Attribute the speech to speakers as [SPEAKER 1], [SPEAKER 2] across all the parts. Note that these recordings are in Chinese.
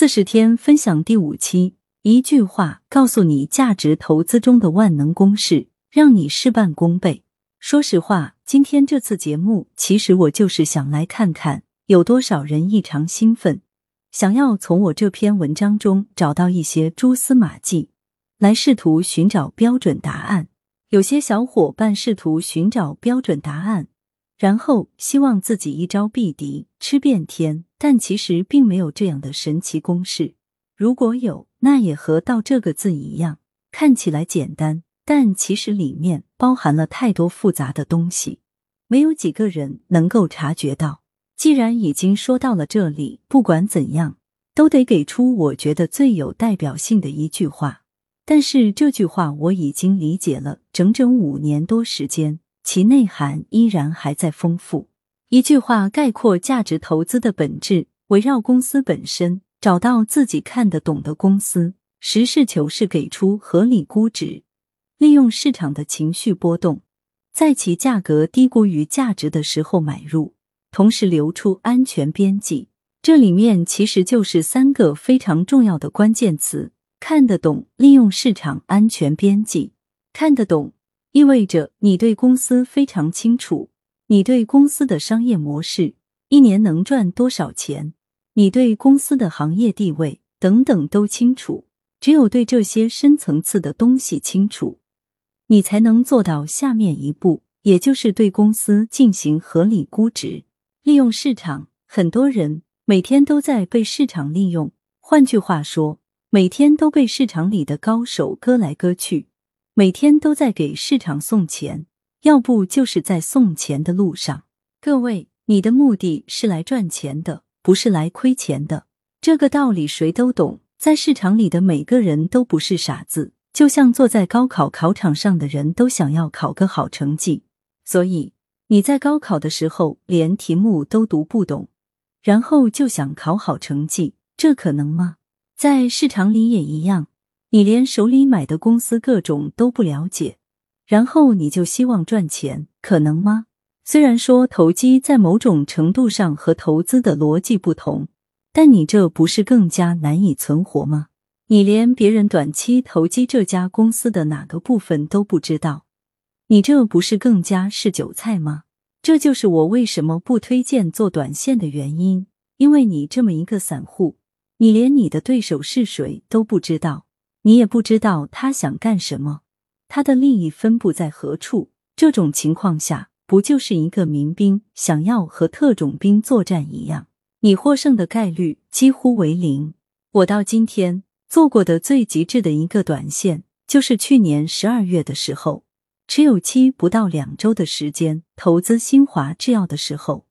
[SPEAKER 1] 四十天分享第五期，一句话告诉你价值投资中的万能公式，让你事半功倍。说实话，今天这次节目，其实我就是想来看看有多少人异常兴奋，想要从我这篇文章中找到一些蛛丝马迹，来试图寻找标准答案。有些小伙伴试图寻找标准答案。然后希望自己一招毙敌，吃遍天，但其实并没有这样的神奇公式。如果有，那也和“道”这个字一样，看起来简单，但其实里面包含了太多复杂的东西，没有几个人能够察觉到。既然已经说到了这里，不管怎样，都得给出我觉得最有代表性的一句话。但是这句话我已经理解了整整五年多时间。其内涵依然还在丰富。一句话概括价值投资的本质：围绕公司本身，找到自己看得懂的公司，实事求是给出合理估值，利用市场的情绪波动，在其价格低估于价值的时候买入，同时留出安全边际。这里面其实就是三个非常重要的关键词：看得懂、利用市场、安全边际。看得懂。意味着你对公司非常清楚，你对公司的商业模式一年能赚多少钱，你对公司的行业地位等等都清楚。只有对这些深层次的东西清楚，你才能做到下面一步，也就是对公司进行合理估值，利用市场。很多人每天都在被市场利用，换句话说，每天都被市场里的高手割来割去。每天都在给市场送钱，要不就是在送钱的路上。各位，你的目的是来赚钱的，不是来亏钱的。这个道理谁都懂，在市场里的每个人都不是傻子。就像坐在高考考场上的人都想要考个好成绩，所以你在高考的时候连题目都读不懂，然后就想考好成绩，这可能吗？在市场里也一样。你连手里买的公司各种都不了解，然后你就希望赚钱，可能吗？虽然说投机在某种程度上和投资的逻辑不同，但你这不是更加难以存活吗？你连别人短期投机这家公司的哪个部分都不知道，你这不是更加是韭菜吗？这就是我为什么不推荐做短线的原因，因为你这么一个散户，你连你的对手是谁都不知道。你也不知道他想干什么，他的利益分布在何处？这种情况下，不就是一个民兵想要和特种兵作战一样？你获胜的概率几乎为零。我到今天做过的最极致的一个短线，就是去年十二月的时候，持有期不到两周的时间，投资新华制药的时候，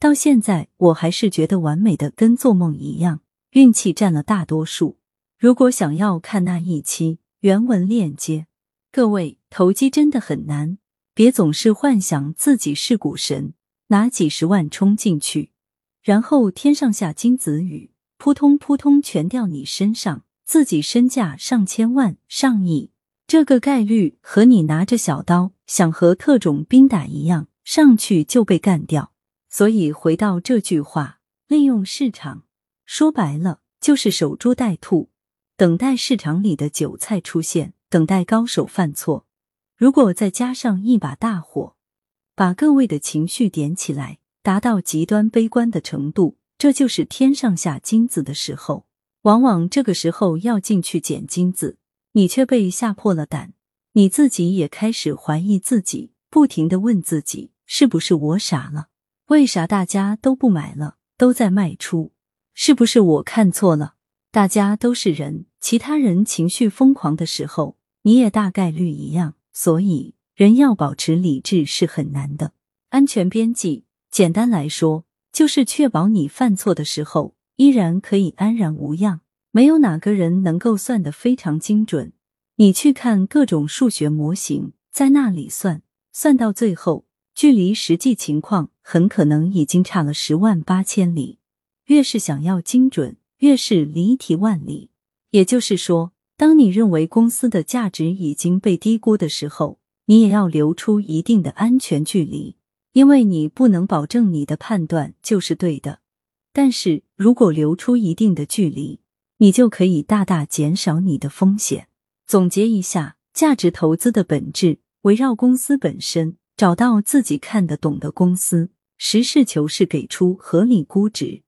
[SPEAKER 1] 到现在我还是觉得完美的跟做梦一样，运气占了大多数。如果想要看那一期原文链接，各位投机真的很难，别总是幻想自己是股神，拿几十万冲进去，然后天上下金子雨，扑通扑通全掉你身上，自己身价上千万上亿，这个概率和你拿着小刀想和特种兵打一样，上去就被干掉。所以回到这句话，利用市场，说白了就是守株待兔。等待市场里的韭菜出现，等待高手犯错。如果再加上一把大火，把各位的情绪点起来，达到极端悲观的程度，这就是天上下金子的时候。往往这个时候要进去捡金子，你却被吓破了胆，你自己也开始怀疑自己，不停的问自己：是不是我傻了？为啥大家都不买了，都在卖出？是不是我看错了？大家都是人，其他人情绪疯狂的时候，你也大概率一样。所以，人要保持理智是很难的。安全边际，简单来说，就是确保你犯错的时候依然可以安然无恙。没有哪个人能够算得非常精准。你去看各种数学模型，在那里算，算到最后，距离实际情况很可能已经差了十万八千里。越是想要精准。越是离题万里，也就是说，当你认为公司的价值已经被低估的时候，你也要留出一定的安全距离，因为你不能保证你的判断就是对的。但是如果留出一定的距离，你就可以大大减少你的风险。总结一下，价值投资的本质围绕公司本身，找到自己看得懂的公司，实事求是给出合理估值，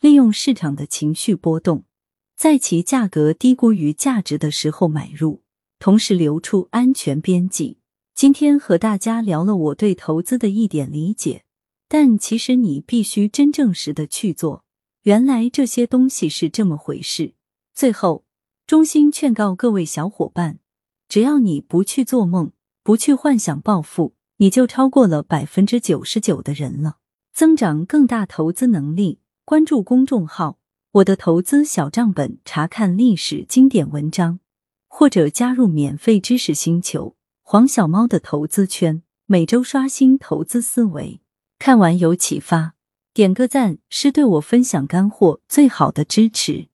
[SPEAKER 1] 利用市场的情绪波动，在其价格低估于价值的时候买入，同时留出安全边际。今天和大家聊了我对投资的一点理解，但其实你必须真正实的去做。原来这些东西是这么回事。最后。衷心劝告各位小伙伴，只要你不去做梦，不去幻想暴富，你就超过了百分之九十九的人了。增长更大投资能力，关注公众号“我的投资小账本”，查看历史经典文章，或者加入免费知识星球“黄小猫的投资圈”，每周刷新投资思维。看完有启发，点个赞是对我分享干货最好的支持。